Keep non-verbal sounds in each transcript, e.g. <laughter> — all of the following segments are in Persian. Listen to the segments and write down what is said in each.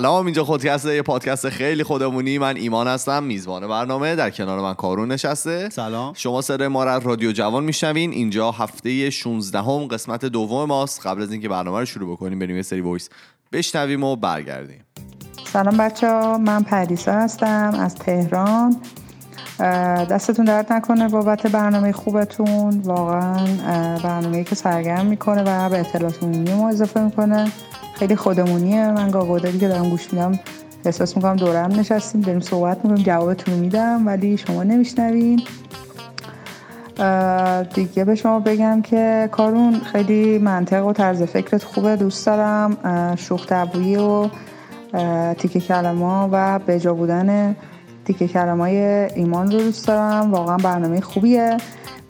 سلام اینجا خودکسته یه پادکست خیلی خودمونی. من ایمان هستم میزبان برنامه. در کنار من کارون نشسته. سلام. شما صدای ما را رادیو جوان میشنوین. اینجا هفته 16 هم قسمت دوم ماست. قبل از اینکه برنامه رو شروع بکنیم بریم یه سری وایس بشنویم و برگردیم. سلام بچه ها من پریسا هستم از تهران. دستتون درد نکنه بابت برنامه خوبتون. واقعا برنامه که سرگرم می‌کنه و به اطلاعات عمومی ما اضافه می‌کنه. خیلی خودمونیه. من گاگوداری که دارم گوش میدم احساس می‌کنم دورم نشستیم داریم صحبت می‌کنیم جوابتون رو میدم ولی شما نمیشنوین. دیگه به شما بگم که کارون خیلی منطق و طرز فکرت خوبه دوست دارم. شوخ و تیکه کلمه و بجا بودن تیکه کلمه ایمان رو دوست دارم. واقعا برنامه خوبیه.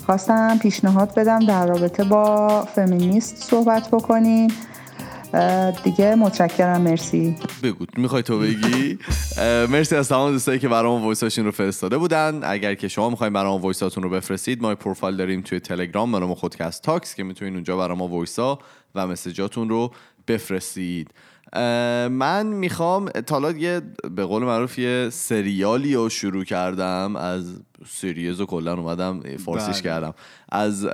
خواستم پیشنهاد بدم در رابطه با فمینیست صحبت بکنیم. دیگه متشکرم مرسی. بگو می‌خوای تو بگی؟ مرسی از تمام دوستایی که برام voice اشون رو فرستاده بودن. اگر که شما می‌خواین برام voice اتون رو بفرستید ما پروفایل داریم توی تلگرام برام خودکست تاکس که می‌تونین اونجا برام voice ا و message اتون رو بفرستید. من می‌خوام حالا یه به قول معروف یه سریالی رو شروع کردم. از سریز و کلا اومدم فارسیش بله. کردم. از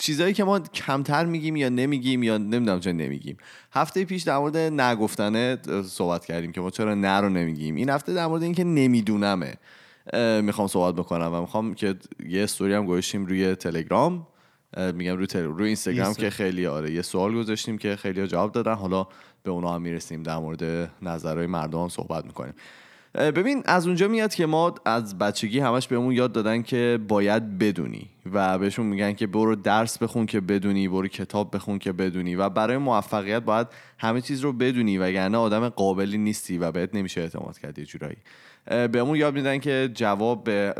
چیزایی که ما کمتر میگیم یا نمیگیم یا نمی‌دونم چه نمیگیم. هفته پیش در مورد نگفتنه صحبت کردیم که ما چرا نه رو نمیگیم. این هفته در مورد اینکه نمیدونمه می‌خوام صحبت بکنم و می‌خوام که یه استوری هم گذاشتیم روی تلگرام میگم روی تل... روی اینستاگرام که خیلی آره یه سوال گذاشتیم که خیلی جواب دادن. حالا به اونا هم می‌رسیم در مورد نظرهای مردم صحبت می‌کنیم. ببین از اونجا میاد که ما از بچگی همش بهمون یاد دادن که باید بدونی و بهشون میگن که برو درس بخون که بدونی برو کتاب بخون که بدونی و برای موفقیت باید همه چیز رو بدونی وگرنه آدم قابلی نیستی و بهت نمیشه اعتماد کرد یه جورایی. بهمون یاد میدن که جواب به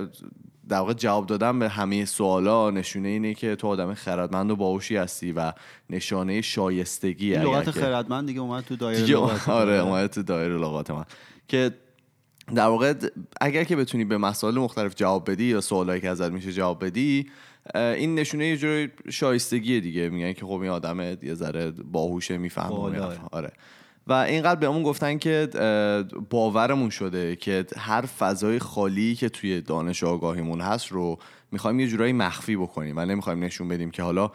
در واقع جواب دادن به همه سوالا نشونه اینه که تو آدم خردمند و باهوشی هستی و نشانه شایستگی لغت خردمند دیگه اومد تو دایره لغات <laughs> آره اومد تو دایره لغات من. که در واقع اگر که بتونی به مسائل مختلف جواب بدی یا سوالایی که ازت میشه جواب بدی این نشونه یه جوری شایستگی دیگه. میگن که خب این آدم یه ذره باهوشه می‌فهمه آره. و اینقدر بهمون گفتن که باورمون شده که هر فضای خالی که توی دانش آگاهیمون هست رو می‌خوایم یه جورایی مخفی بکنیم و نمی‌خوایم نشون بدیم که حالا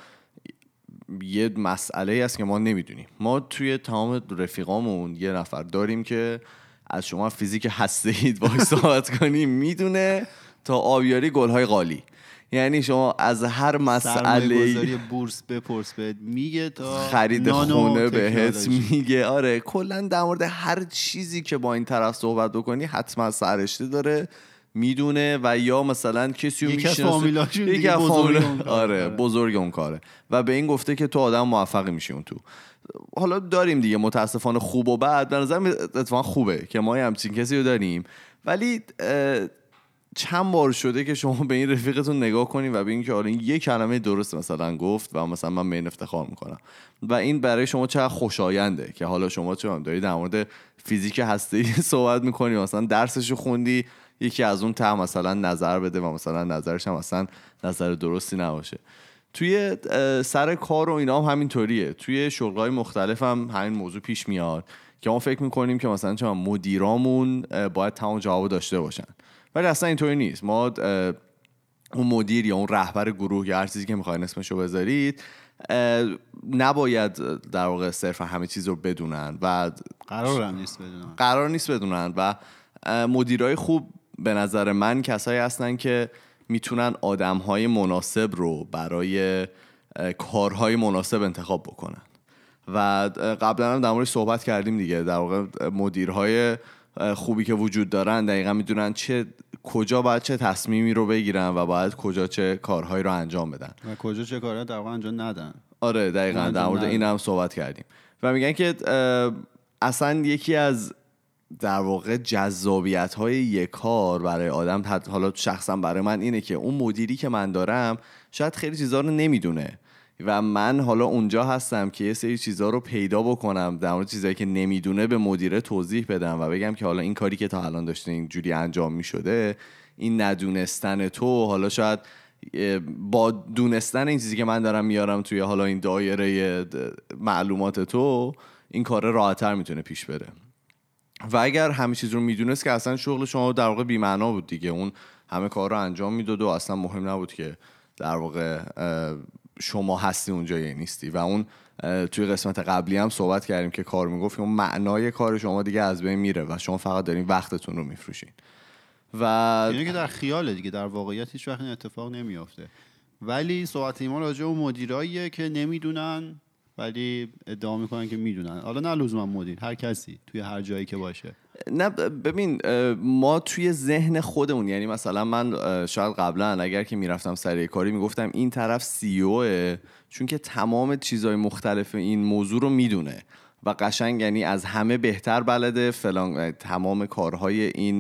یه مسئله است که ما نمی‌دونیم. ما توی تمام رفیقامون یه نفر داریم که از شما فیزیک هسته اید صحبت کنیم. می‌دونه تا آبیاری گلهای قالی یعنی شما از هر مسئله بورس بپرس بهت میگه تا خرید خونه بهت میگه. آره کلا در مورد هر چیزی که با این طرف صحبت بکنی حتما سرشته داره می‌دونه و یا مثلا کسی رو می‌شناسه. یکی از آره،, آره. بزرگ اون کاره. و به این گفته که تو آدم موفقی میشی اون تو. حالا داریم دیگه متاسفانه خوب و بد. به نظر اتفاقا خوبه که ما همچین کسی رو داریم. ولی چند بار شده که شما به این رفیقتون نگاه کنید و ببینید که آره این یه کلمه درست مثلا گفت و مثلا من به این افتخار می‌کنم. و این برای شما چقدر خوشاینده که حالا شما چه دارید در مورد فیزیک هسته <laughs> صحبت می‌کنی مثلا درسش خوندی یکی از اون ته مثلا نظر بده و مثلا نظرش هم مثلا نظر درستی نباشه. توی سر کار و اینا هم همینطوریه. توی شغلهای مختلف هم همین موضوع پیش میاد که ما فکر می‌کنیم که مثلا چون مدیرامون باید تمام جواب داشته باشن. ولی اصلا اینطوری نیست. ما اون مدیر یا اون رهبر گروه یا هر چیزی که می‌خواین اسمش رو بذارید نباید در واقع صرف همه چیز رو بدونن و قرار نیست بدونن. قرار نیست بدونن و مدیرای خوب به نظر من کسایی هستن که می‌تونن آدمهای مناسب رو برای کارهای مناسب انتخاب بکنن. و قبلا هم در مورد صحبت کردیم دیگه. در واقع مدیرهای خوبی که وجود دارن دقیقا می‌دونن چه کجا باید چه تصمیمی رو بگیرن و باید کجا چه کارهایی رو انجام بدن. و کجا چه کارهایی در واقع انجام ندن. آره دقیقا در مورد این هم صحبت کردیم. و میگن که اصلا یکی از در واقع جذابیت های یک کار برای آدم حالا شخصا برای من اینه که اون مدیری که من دارم شاید خیلی چیزها رو نمی‌دونه. و من حالا اونجا هستم که یه سری چیزها رو پیدا بکنم در مورد چیزایی که نمی‌دونه به مدیره توضیح بدم و بگم که حالا این کاری که تا الان داشته اینجوری انجام می‌شده این ندونستن تو حالا شاید با دونستن این چیزی که من دارم میارم توی حالا این دایره معلومات تو این کار راحتتر می‌تونه پیش بره. و اگر همه چیز رو می‌دونست که اصلا شغل شما در واقع بی‌معنا بود دیگه اون همه کار رو انجام می‌داد و اصلا مهم نبود که در واقع شما هستی اونجا یا نیستی. و اون توی قسمت قبلی هم صحبت کردیم که کار می‌گفت اون معنای کار شما دیگه از بین میره و شما فقط دارین وقتتون رو میفروشین. و اینه که در خیاله دیگه. در واقعیت هیچ وقت این اتفاق نمیافته. ولی صحبت ایمان راجع به مدیراییه که نمی‌دونن ولی ادعا می‌کنن که می‌دونن. حالا نه لزوما مدیر هر کسی توی هر جایی که باشه. نه ببین ما توی ذهن خودمون یعنی مثلا من شاید قبلا اگر که می‌رفتم سر کاری می‌گفتم این طرف سی چون که تمام چیزهای مختلف این موضوع رو می‌دونه. و قشنگ یعنی از همه بهتر بلده. فلان تمام کارهای این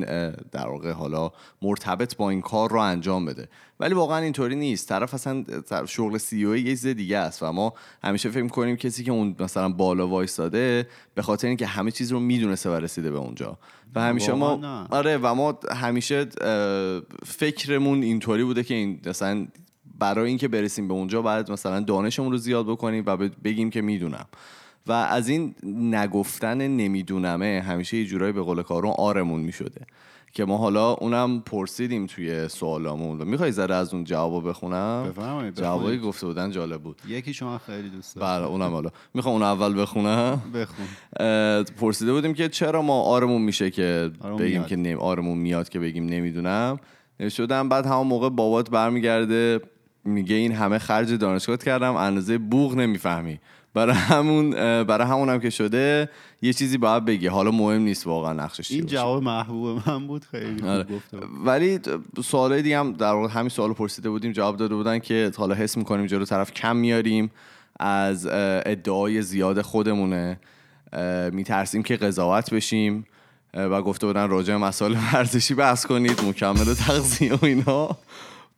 در واقع حالا مرتبط با این کار رو انجام بده. ولی واقعا اینطوری نیست. طرف اصلا طرف شغل سی او یه چیز دیگه است و ما همیشه فکر کنیم کسی که اون مثلا بالا وایستاده به خاطر اینکه همه چیز رو می‌دونسته و رسیده به اونجا. و همیشه ما نه. آره و ما همیشه فکرمون اینطوری بوده که این مثلا برای اینکه برسیم به اونجا باید مثلا دانشمون رو زیاد بکنیم و بگیم که می‌دونم. و از این نگفتن نمیدونمه همیشه یه جورایی به قول کارون آرمون می‌شده که ما حالا اونم پرسیدیم توی سوالامون. می‌خوای ذره از اون جوابو بخونم؟ بفرمایید، جوابی. گفته بودن جالب بود. یکی شما خیلی دوست دارم بله اونم حالا. می‌خوام اون اول بخونم؟ بخون. پرسیده بودیم که چرا ما آرمون میشه که آرمون بگیم میاد. که نمی... آرمون میاد که بگیم نمی‌دونم. شدم بعد همون موقع بابات برمیگرده میگه این همه خرج دانشگاه کردم اندازه بوغ نمی‌فهمی. برای همون برای همون هم که شده یه چیزی باید بگی. حالا مهم نیست واقعا نقشش این. جواب محبوب من بود. خیلی آره. ولی سوالای دیگه هم در واقع همین سوال پرسیده بودیم جواب داده بودن که حالا حس می‌کنیم جلو طرف کم میاریم از ادعای زیاد خودمونه. میترسیم که قضاوت بشیم و گفته بودن راجع به مسائل ورزشی بحث کنید مکمل تغذیه و اینا.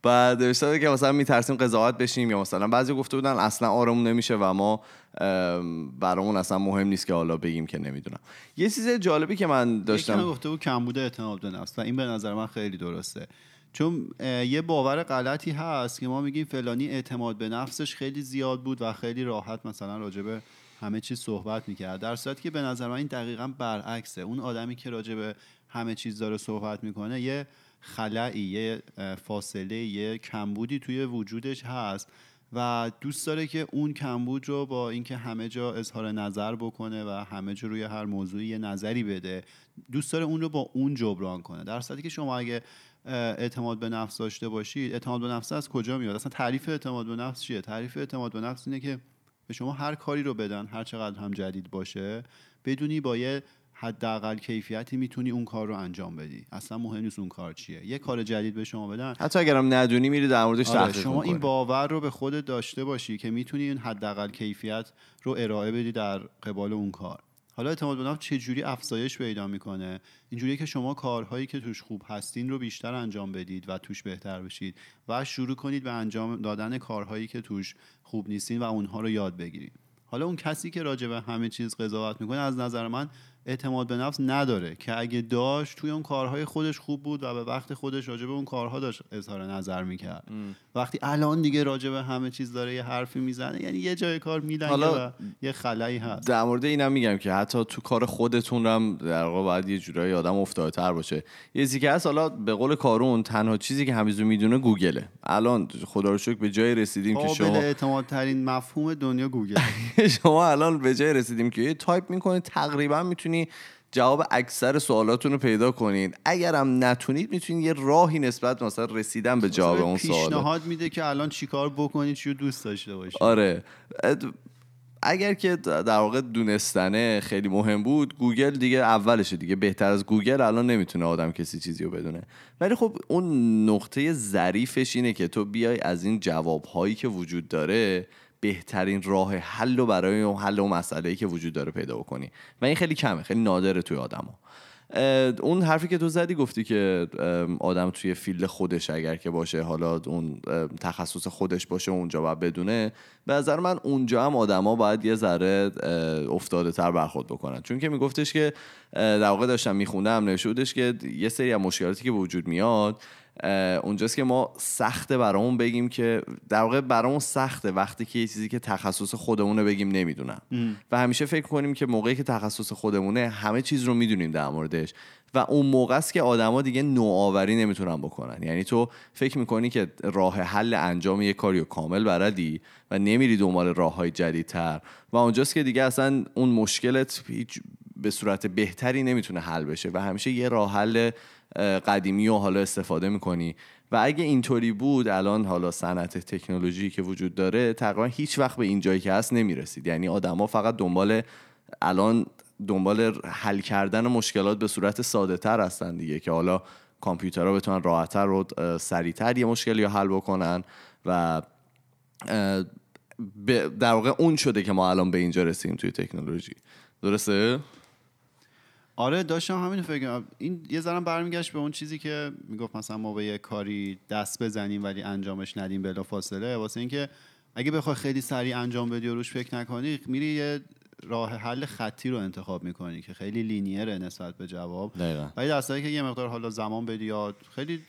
بعد نوشته که مثلا میترسیم قضاوت بشیم یا مثلا بعضی گفته بودن اصلا آرامون نمیشه و ما ام، برامون اصلا مهم نیست که حالا بگیم که نمی‌دونم. یه چیز جالبی که من داشتم گفته بود کمبود اعتماد به نفس و این به نظر من خیلی درسته. چون یه باور غلطی هست که ما میگیم فلانی اعتماد به نفسش خیلی زیاد بود و خیلی راحت مثلا راجبه همه چیز صحبت می‌کرد. در صورتی که به نظر من این دقیقا برعکسه. اون آدمی که راجبه همه چیز داره صحبت می‌کنه یه خلایی یه فاصله یه کمبودی توی وجودش هست و دوست داره که اون کمبود رو با اینکه همه جا اظهار نظر بکنه و همه جا روی هر موضوعی یه نظری بده دوست داره اون رو با اون جبران کنه. در صورتی که شما اگه اعتماد به نفس داشته باشید اعتماد به نفس از کجا میاد؟ اصلا تعریف اعتماد به نفس چیه؟ تعریف اعتماد به نفس اینه که به شما هر کاری رو بدن هر چقدر هم جدید باشه بدونی با یه حداقل کیفیتی می‌تونی اون کار رو انجام بدی. اصلا مهم نیست اون کار چیه. یه کار جدید به شما بدن. حتی اگرم ندونی میری در موردش آره شما می‌کنی. این باور رو به خودت داشته باشی که می‌تونی این حداقل کیفیت رو ارائه بدی در قبال اون کار. حالا اعتماد به نفس چجوری افزایش پیدا می‌کنه؟ اینجوریه که شما کارهایی که توش خوب هستین رو بیشتر انجام بدید و توش بهتر بشید و شروع کنید به انجام دادن کارهایی که توش خوب نیستین و اونها رو یاد بگیرید. حالا اون کسی که راجع به همه چیز قضاوت می‌کنه از نظر من اعتماد به نفس نداره که اگه داشت توی اون کارهای خودش خوب بود و به وقت خودش راجع به اون کارها داشت اظهار نظر می‌کرد. وقتی الان دیگه راجع به همه چیز داره یه حرفی می‌زنه یعنی یه جای کار میلنگه و یه خلایی هست. در مورد اینم میگم که حتی تو کار خودتون هم در واقع باید یه جورایی آدم افتاده تر باشه. یه چیزی که هست حالا به قول کارون تنها چیزی که همه چیزو می‌دونه گوگله. الان خدا رو شکر به جای رسیدیم که شما اعتماد ترین مفهوم دنیا گوگل <laughs> شما الان به جای رسیدیم که یه تایپ می‌کنید تقریبا می‌تونی جواب اکثر سوالاتون رو پیدا کنید. اگرم نتونید می‌تونید یه راهی نسبت مثلا رسیدن به جواب اون سوال. پیشنهاد میده که الان چیکار بکنید چی رو دوست داشته باشید آره. اگر که در واقع دونستنه خیلی مهم بود گوگل دیگه اولشه دیگه. بهتر از گوگل الان نمی‌تونه آدم کسی چیزی رو بدونه. ولی خب اون نقطه ظریفش اینه که تو بیای از این جوابهایی که وجود داره بهترین راه حل رو برای اون حل اون مسئله که وجود داره پیدا بکنی. و این خیلی کمه خیلی نادره توی آدما اون حرفی که تو زدی گفتی که آدم توی فیلد خودش اگر که باشه حالا اون تخصص خودش باشه اونجا باید بدونه به نظر من اونجا هم آدما باید یه ذره افتاده تر برخورد بکنن. چون که میگفتش که در واقع داشتم میخوندم نوشته بودش که یه سری از مشکلاتی که وجود میاد اونجاست که ما سخته برامون بگیم که در واقع برامون سخته وقتی که یه چیزی که تخصص خودمونه بگیم نمی‌دونم. و همیشه فکر کنیم که موقعی که تخصص خودمونه همه چیز رو می‌دونیم در موردش. و اون موقع است که آدما دیگه نوآوری نمی‌تونن بکنن. یعنی تو فکر می‌کنی که راه حل انجام یه کاری کامل بردی و نمیری دنبال راه های جدیدتر. و اونجاست که دیگه اصلا اون مشکلت به صورت بهتری نمی‌تونه حل بشه. و همیشه یه راه حل قدیمی و حالا استفاده می‌کنی. و اگه اینطوری بود الان حالا صنعت تکنولوژی که وجود داره تقریبا هیچ وقت به این جایی که هست نمی‌رسید. یعنی آدما فقط دنبال الان دنبال حل کردن مشکلات به صورت ساده تر هستن دیگه که حالا کامپیوترها بتونن راحتتر و سریعتر یه مشکلی رو حل بکنن و در واقع اون شده که ما الان به اینجا رسیم توی تکنولوژی. درسته؟ آره داشتم همین فکر این یه ذره برمیگشت به اون چیزی که می‌گفت مثلا ما به یه کاری دست بزنیم ولی انجامش ندیم بلا فاصله واسه اینکه اگه بخوای خیلی سریع انجام بدی و روش فکر نکنی میری یه راه حل خطی رو انتخاب می‌کنی که خیلی لینیره نسبت به جواب. ولی در که یه مقدار حالا زمان بدی یا خیلی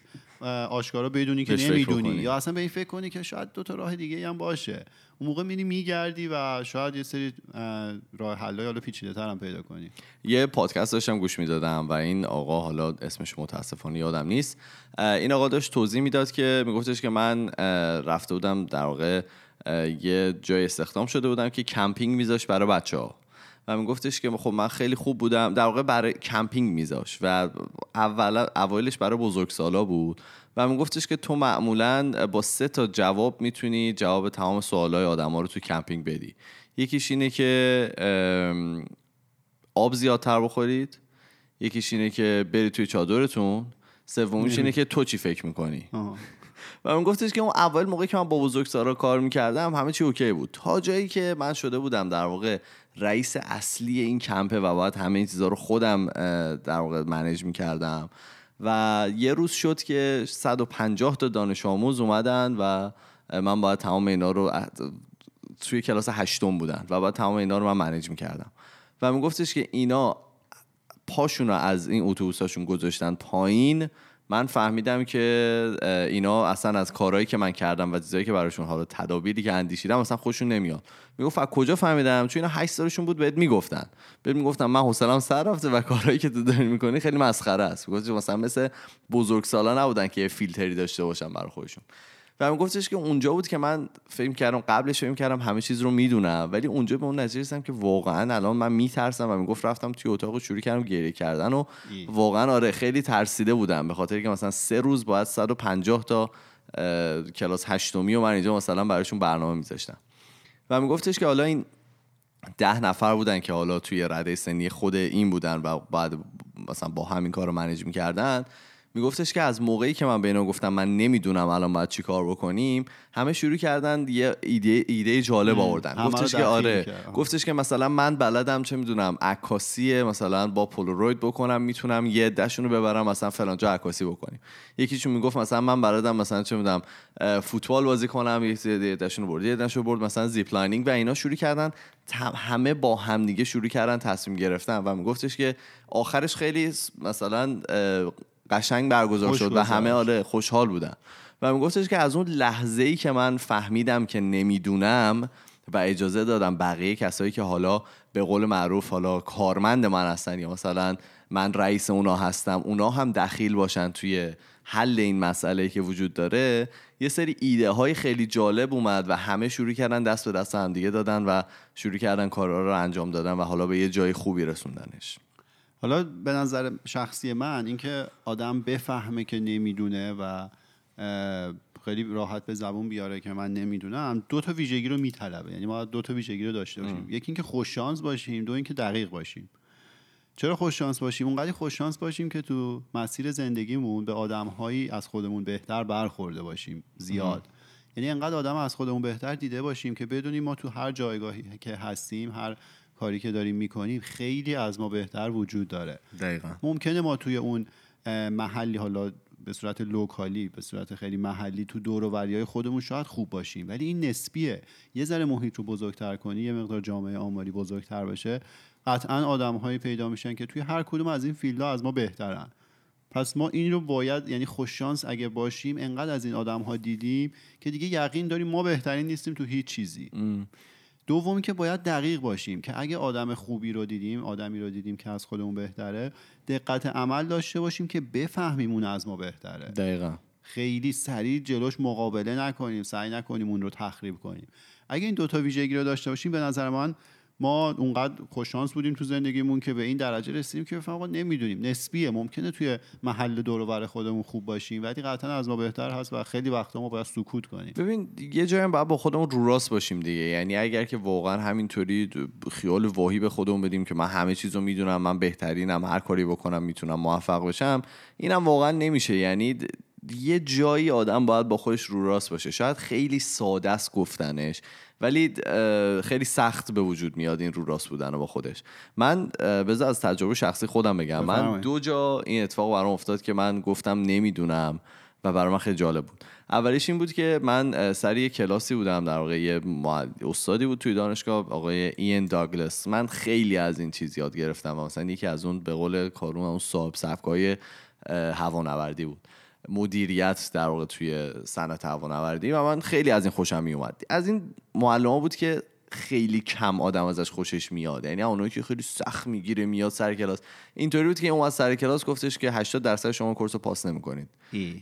آشکارا بدونی که نمی‌دونی یا اصلا به این فکر کنی که شاید دو تا راه دیگه هم باشه. اون موقع میری میگردی و شاید یه سری راه حلای حالا پیچیده تر هم پیدا کنی. یه پادکست داشتم گوش می‌دادم و این آقا حالا اسمش متاسفانه یادم نیست. این آقا داشت توضیح می‌داد که میگفتش که من رفته بودم در واقع یه جای استخدام شده بودم که کمپینگ میذاش برای بچه ها و میگفتش که خب من خیلی خوب بودم. در واقع برای کمپینگ میذاش و اول اولش برای بزرگسالا بود. و میگفتش که تو معمولا با سه تا جواب می‌تونی جواب تمام سوالای آدم ها رو تو کمپینگ بدی. یکیش اینه که آب زیادتر بخورید. یکیش اینه که برید توی چادرتون. سومیش اینه که تو چی فکر می‌کنی؟ و من گفتش که اون اول موقعی که من با بزرگسالا کار می‌کردم همه چی اوکی بود. تا جایی که من شده بودم در واقع رئیس اصلی این کمپه و باید همه این چیزها رو خودم در واقع منیج می‌کردم. و یه روز شد که 150 تا دانش آموز اومدن و من باید تمام اینا رو توی کلاس هشتم بودن و باید تمام اینا رو من منیج می‌کردم. و میگفتش که اینا پاشون رو از این اتوبوساشون گذاشتن پایین من فهمیدم که اینا اصلا از کارهایی که من کردم و چیزایی که براشون حالا تدابیری که اندیشیدم اصلا خوششون نمیاد. می‌گفت کجا فهمیدم؟ چون اینا 8 سالشون بود بهت می‌گفتن. بهت می‌گفتم من حوصله‌ام سر رفته و کارهایی که تو داری می‌کنی خیلی مسخره است. می‌گفت مثلا مثل بزرگسالا نبودن که یه فیلتری داشته باشن برای خودشون. و من گفتش که اونجا بود که من فکر کردم قبلش فکر کردم همه چیز رو می‌دونم. ولی اونجا به اون نتیجه رسیدم که واقعا الان من میترسم و می‌گفت رفتم توی اتاق شروع کردم گریه کردن و واقعا آره خیلی ترسیده بودم. به خاطر که مثلا سه روز باید 150 تا کلاس هشتمی و من اینجا مثلا براشون برنامه میذاشتم. و میگفتش که حالا این ده نفر بودن که حالا توی رده سنی خود این بودن و بعد مثلا با همین کار رو منیج می‌کردن. میگفتش که از موقعی که من به اینا گفتم من نمی‌دونم الان باید چی کار بکنیم همه شروع کردن یه ایده ایده جالب آوردن. گفتش که آره گفتش که مثلا من بلدم چه می‌دونم عکاسی مثلا با پولاروید بکنم می‌تونم یه دشون رو ببرم مثلا فلان جا عکاسی بکنیم. یکیشون می‌گفت مثلا من بلدم مثلا چه می‌دونم فوتبال بازی کنم یه دشون برد یه دشون برد مثلا zip lining و اینا شروع کردن همه با همدیگه شروع کردن تصمیم گرفتن و میگفتش که آخرش خیلی مثلا قشنگ برگزار شد و همه آره خوشحال بودن. و میگفتش که از اون لحظه ای که من فهمیدم که نمی‌دونم و اجازه دادم بقیه کسایی که حالا به قول معروف حالا کارمند من هستن یا مثلا من رئیس اونا هستم اونا هم دخیل باشن توی حل این مسئله که وجود داره یه سری ایده های خیلی جالب اومد و همه شروع کردن دست به دست هم دیگه دادن و شروع کردن کارها رو انجام دادن و حالا به یه جای خوبی رسوندنش. حالا به نظر شخصی من اینکه آدم بفهمه که نمی‌دونه و خیلی راحت به زبون بیاره که من نمی‌دونم دو تا ویژگی رو میطلبه. یعنی ما دو تا ویژگی رو داشته باشیم. یکی اینکه خوش شانس باشیم دو اینکه دقیق باشیم. چرا خوش شانس باشیم؟ اونقدر خوش شانس باشیم که تو مسیر زندگیمون به آدمهایی از خودمون بهتر برخورده باشیم زیاد. یعنی انقدر آدم از خودمون بهتر دیده باشیم که بدونیم ما تو هر جایگاهی که هستیم هر کاری که داریم می‌کنیم خیلی از ما بهتر وجود داره. دقیقا. ممکنه ما توی اون محلی حالا به صورت لوکالی به صورت خیلی محلی تو دور و های خودمون شاید خوب باشیم. ولی این نسبیه. یه ذره محیط رو بزرگتر کنی یه مقدار جامعه آماری بزرگتر بشه قطعا آدم هایی پیدا میشن که توی هر کدوم از این فیلدها از ما بهترن. پس ما این رو باید یعنی خوششانس اگه باشیم انقدر از این آدم ها دیدیم که دیگه یقین داریم ما بهترین نیستیم تو هیچ چیزی. دومی که باید دقیق باشیم که اگه آدم خوبی رو دیدیم آدمی رو دیدیم که از خودمون بهتره دقت عمل داشته باشیم که بفهمیم اون از ما بهتره. دقیقا. خیلی سریع جلوش مقابله نکنیم سعی نکنیم اون رو تخریب کنیم. اگه این دوتا ویژگی رو داشته باشیم به نظر من ما اونقدر خوششانس بودیم تو زندگیمون که به این درجه رسیدیم که بفهم نمی‌دونیم. نسبیه. ممکنه توی محل دور و خودمون خوب باشیم ولی قطعا از ما بهتر هست و خیلی وقتا ما باید سکوت کنیم. ببین یه جایی باید با خودمون رو راست باشیم دیگه. یعنی اگر که واقعا همینطوری خیال واهی به خودمون بدیم که من همه چیز رو می‌دونم من بهترینم هر کاری بکنم می‌تونم موفق بشم اینم واقعا نمیشه. یعنی یه جایی آدم باید با خودش رو راست باشه. شاید خیلی ساده است گفتنش ولی خیلی سخت به وجود میاد این رو راست بودن با خودش. من بذار از تجربه شخصی خودم بگم. من دو جا این اتفاق برام افتاد که من گفتم نمی‌دونم و برای من خیلی جالب بود. اولیش این بود که من سر یه کلاسی بودم در واقع یه استادی بود توی دانشگاه آقای این داگلس. من خیلی از این چیز یاد گرفتم مثلا یکی از اون به قول کارون اون صاحب سبکای هوانوردی بود. مدیریت در واقع توی صنعت هوانوردی و من خیلی از این خوشم می اومد از این معلم بود که خیلی کم آدم ازش خوشش میاد. یعنی اونایی که خیلی سخت می‌گیره میاد سر کلاس. اینطوری بود که اومد سر کلاس گفتش که 80 درصد شما کورس رو پاس نمی‌کنید.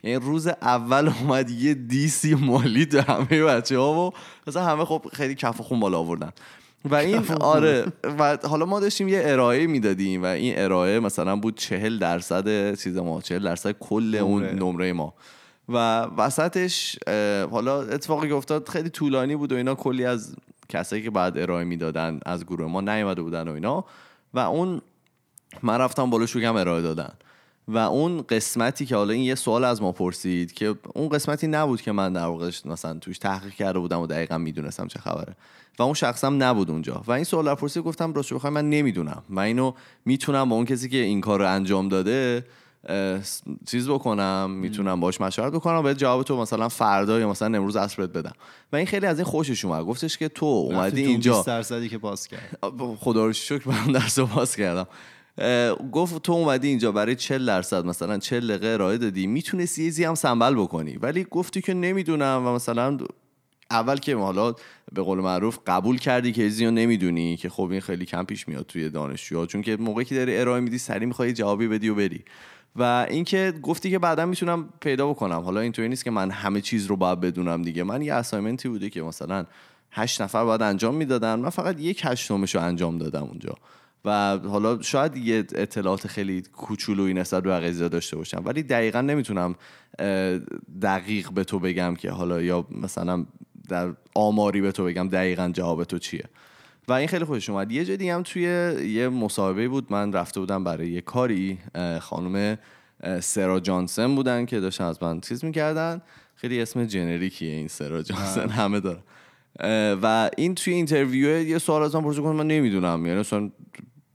یعنی روز اول اومد یه دیسی مالی در همه بچه ها و مثلا همه خب خیلی کف خون بالا آوردن. و این آره و حالا ما داشتیم یه ارائه می‌دادیم و این ارائه مثلا بود چهل درصد چیز ما چهل درصد کل اون نمره ما. و وسطش حالا اتفاقی که افتاد خیلی طولانی بود و اینا کلی از کسایی که بعد ارائه می‌دادن از گروه ما نیومده بودن و اینا. و اون من رفتم بالا شوگم ارائه دادن. و اون قسمتی که حالا این یه سوال از ما پرسید که اون قسمتی نبود که من در واقع مثلا توش تحقیق کرده بودم و دقیقا می‌دونستم چه خبره. و اون شخصم نبود اونجا. و این سوال پرسید گفتم راستش بخوام من نمی‌دونم. من اینو می‌تونم با اون کسی که این کار رو انجام داده چیز بکنم می‌تونم باش مشورت بکنم به جواب تو مثلا فردا یا مثلا امروز عصرت بدم. و این خیلی از این خوشش اومد. گفتش که تو اومدی اینجا. 20 درصدی که پاس کرد. خدا رو شکر من درس پاس کردم. گفت تو اومدی اینجا برای 40 درصد مثلا 40 دقیقه ارائه دادی. می‌تونستی یه هم سنبل بکنی. ولی گفتی که نمی‌دونم و مثلا اول که حالا به قول معروف قبول کردی که ایزی رو نمی‌دونی که خب این خیلی کم پیش میاد توی دانشجو چون که موقعی که داری ارائه میدی سری می‌خوای جوابی بدی و بری. و اینکه گفتی که بعدا می‌تونم پیدا بکنم. حالا اینطوری نیست که من همه چیز رو باید بدونم دیگه. من یه اسایمنتی بوده که مثلا هشت نفر باید انجام می‌دادن. من فقط یک هشتمش رو انجام دادم اونجا. و حالا شاید یه اطلاعات خیلی کوچولویی نسبت به قضیه داشته باشم. ولی دقیقا نمی‌تونم دقیق به تو بگم که حالا یا مثلا در آماری به تو بگم دقیقا جواب تو چیه. و این خیلی خوش اومد. یه جدی هم توی یه مصاحبه بود. من رفته بودم برای یه کاری. خانم سرا جانسن بودن که داشتن از من چیز می‌کردن. خیلی اسم جنریکیه این سرا جانسن. همه داره و این توی اینترویو یه سوال از من پرسید من نمی‌دونم. یعنی اصلا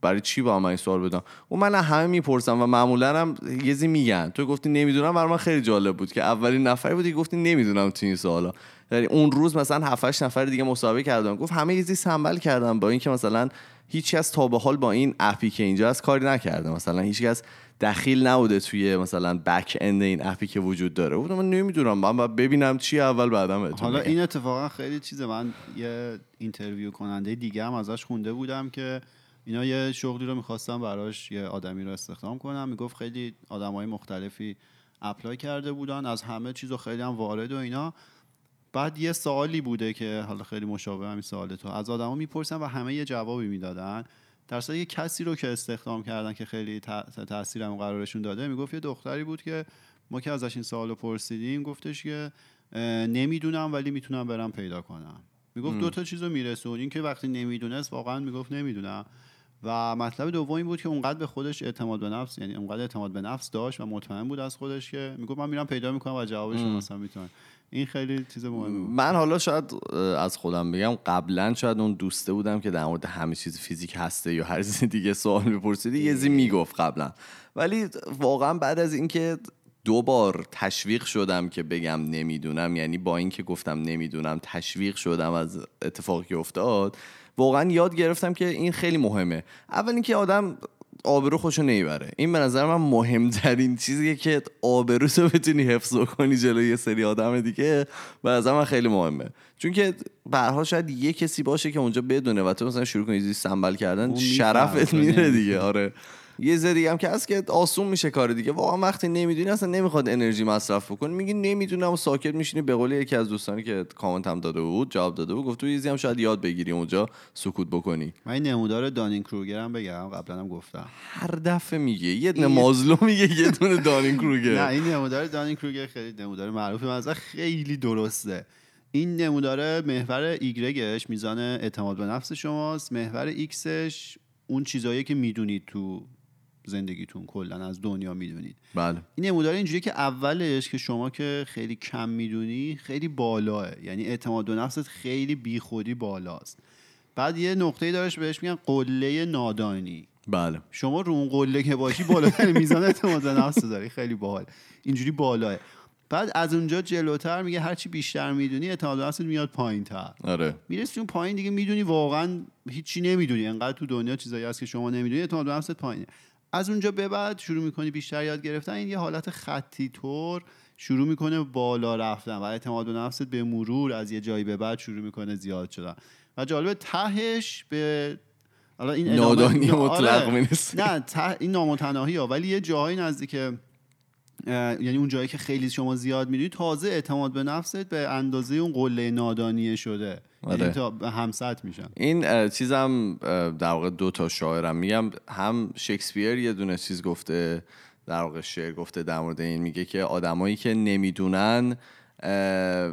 برای چی با من این سوال بدم؟ و من همه می‌پرسم و معمولا هم یه زی میگن. تو گفتی نمی‌دونم برای من خیلی جالب بود که اولین نفری بودی گفتی نمی‌دونم تو این سوالا. یعنی اون روز مثلا 7 نفر دیگه مسابقه کردن. گفت همه یه سمبل کردم با اینکه مثلا هیچ کس تا به حال با این app ی که اینجا از کاری نکرده. مثلا هیچ کس دخیل نبوده توی مثلا back end این app ی که وجود داره. گفتم من نمی‌دونم من باید ببینم چی اول بعدم حالا این اتفاقا خیلی چیزه. من یه interview کننده دیگه هم ازش خونده بودم که اینا یه شغلی رو می‌خواستم براش یه آدمی رو استخدام کنم. می‌گفت خیلی آدمای مختلفی اپلای کرده بودن از همه چیز و خیلی هم وارد و اینا. بعد یه سوالی بوده که حالا خیلی مشابه همین سوال تو. از آدما می‌پرسن و همه یه جوابی می‌دادن. در یه کسی رو که استخدام کردن که خیلی تاثیر هم قرارشون داده می‌گفت یه دختری بود که ما که ازش این سوالو پرسیدیم گفتش که نمی‌دونم ولی می‌تونم برم پیدا کنم. می‌گفت دو تا چیزو میرسون. این که وقتی نمی‌دونست واقعا می‌گفت نمی‌دونم. و مطلب دوم این بود که اونقدر به خودش اعتماد به نفس یعنی اونقدر اعتماد به نفس داشت و مطمئن بود از خودش که می‌گفت من میرم پیدا می‌کنم و جوابش مثلا می‌تونم. این خیلی چیز مهمه من حالا شاید از خودم بگم قبلا شاید اون دوسته بودم که در مورد همه چیز فیزیک هسته یا هر چیز دیگه سوال میپرسیدی یه زی می‌گفت قبلا. ولی واقعا بعد از اینکه دو بار تشویق شدم که بگم نمی‌دونم یعنی با اینکه گفتم نمی‌دونم تشویق شدم از اتفاقی که افتاد واقعا یاد گرفتم که این خیلی مهمه. اول اینکه آدم آبرو خوشو نمی‌بره. این به نظر من مهمترین چیزیه که آبرو تو بتونی حفظ کنی جلوی یه سری آدم دیگه به نظر من خیلی مهمه. چون که برها شاید یه کسی باشه که اونجا بدونه و تو مثلا شروع کنی سنبل کردن شرفت میره. دیگه. آره. یه ذره هم که هست که آسون میشه کار دیگه. واقعا وقتی نمی‌دونی اصلا نمی‌خواد انرژی مصرف بکنی. میگی نمی‌دونم و ساکت میشینی. به قول یکی از دوستانی که کامنت هم داده بود جواب داده بود گفت تو یه هم شاید یاد بگیری اونجا سکوت بکنی. من این نمودار دانینگ کروگر هم بگم. قبلا هم گفتم. هر دفعه میگه. یه دونه مازلو میگه یه دونه دانینگ <laughs> کروگر این نمودار دانینگ کروگر خیلی نمودار معروفی من خیلی درسته. این نمودار محور ایگرگش میزان اعتماد به نفس شماست. محور ایکسش اون چیزایی که می‌دونید تو زندگیتون کلا از دنیا می‌دونید. بله. این نمودار اینجوریه که اولش که شما که خیلی کم می‌دونی خیلی بالاه. یعنی اعتماد به نفست خیلی بیخودی بالاست. بعد یه نقطه دارش بهش میگن قله نادانی. بله. شما رو اون قله که باشی بالاترین میزان اعتماد به نفس داری. خیلی باحال. اینجوری بالاه بعد از اونجا جلوتر میگه هرچی بیشتر می‌دونی اعتماد به نفست میاد پایین تر آره. می‌رسی اون پایین دیگه می‌دونی واقعا هیچی نمی‌دونی. انقدر تو دنیا چیزایی هست که شما نمی‌دونی اعتماد به نفست پایینه. از اونجا به بعد شروع می‌کنی بیشتر یاد گرفتن. این یه حالت خطی طور شروع می‌کنه بالا رفتن و اعتماد به نفست به مرور از یه جایی به بعد شروع می‌کنه زیاد شدن. و جالبه تهش به حالا این نادانی آره. مطلق می‌رسه نه ته این نامتناهی ها ولی یه جاهایی نزدیک یعنی اون جایی که خیلی شما زیاد می‌دونی تازه اعتماد به نفست به اندازه اون قله نادانیه شده. آره. یعنی همسط میشن این چیزم در واقع دو تا شاعرم میگم هم شکسپیر یه دونه چیز گفته در واقع شعر گفته در مورد این میگه که آدمایی که نمی‌دونن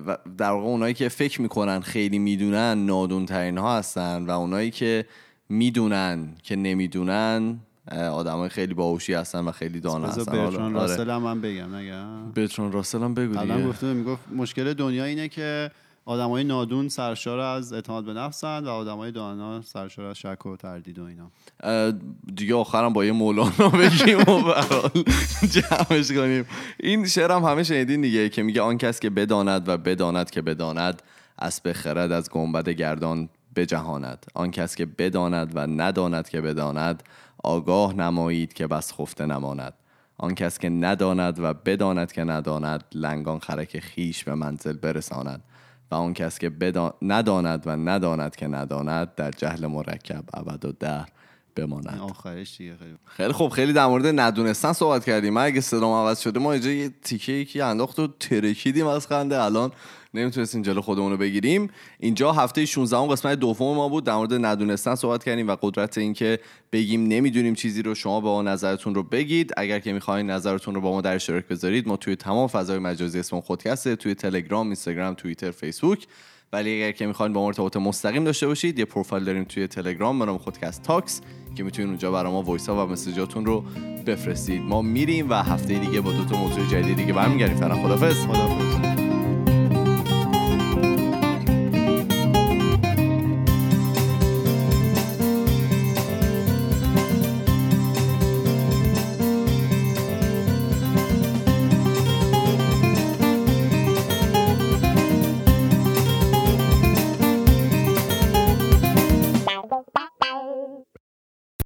و در واقع اونایی که فکر می‌کنن خیلی می‌دونن نادون ترین ها هستن و اونایی که می‌دونن که نمی‌دونن آدمای خیلی باهوشی هستن و خیلی دانا هستن برتران آره. راسل هم من بگم نگم برتران راسل هم بگو دیگه. گفته می‌گفت مشکل دنیا اینه که آدمای نادون سرشار از اعتماد به نفسن و آدمای دانا سرشار از شک و تردید و اینا. دیگه آخرم با یه مولانا <laughs> بگیم و جمعش کنیم. این شعر هم همه شنیدین دیگه که میگه آن کس که بداند و بداند که بداند اسب خرد از گنبد گردان بجهاند. آن کس که بداند و نداند که بداند آگاه نمایید که بس خفته نماند. آن کس که نداند و بداند که نداند لنگان خرک خیش به منزل برساند. و آن کس که بدان... نداند و نداند که نداند در جهل مرکب ابد و دهر بماند. آخرش دیگه خیلی. خیلی خوب خیلی در مورد ندونستن صحبت کردیم. من اگه صدام عوض شده ما اینجا یه تیکه یکی انداخت و ترکیدیم از خنده. الان نمی‌تونستیم جلو خودمون رو بگیریم. اینجا هفته 16 قسمت دوم ما بود. در مورد ندونستن صحبت کردیم و قدرت اینکه بگیم نمی‌دونیم چیزی رو شما با نظرتون رو بگید. اگر که می‌خواین نظرتون رو با ما در اشتراک بذارید ما توی تمام فضای مجازی اسم خودکسته توی تلگرام اینستاگرام توییتر فیسبوک. ولی اگر که می‌خواین با ما ارتباط مستقیم داشته باشید یه پروفایل داریم توی تلگرام. به نام خودکست تاکس که می‌تونید اونجا برای ما وایس ها و مسیجاتون رو بفرستید. ما میریم و هفته دیگه با دو تا موضوع جدید دیگه برمیگردیم. فعلا خدافظ خدافظ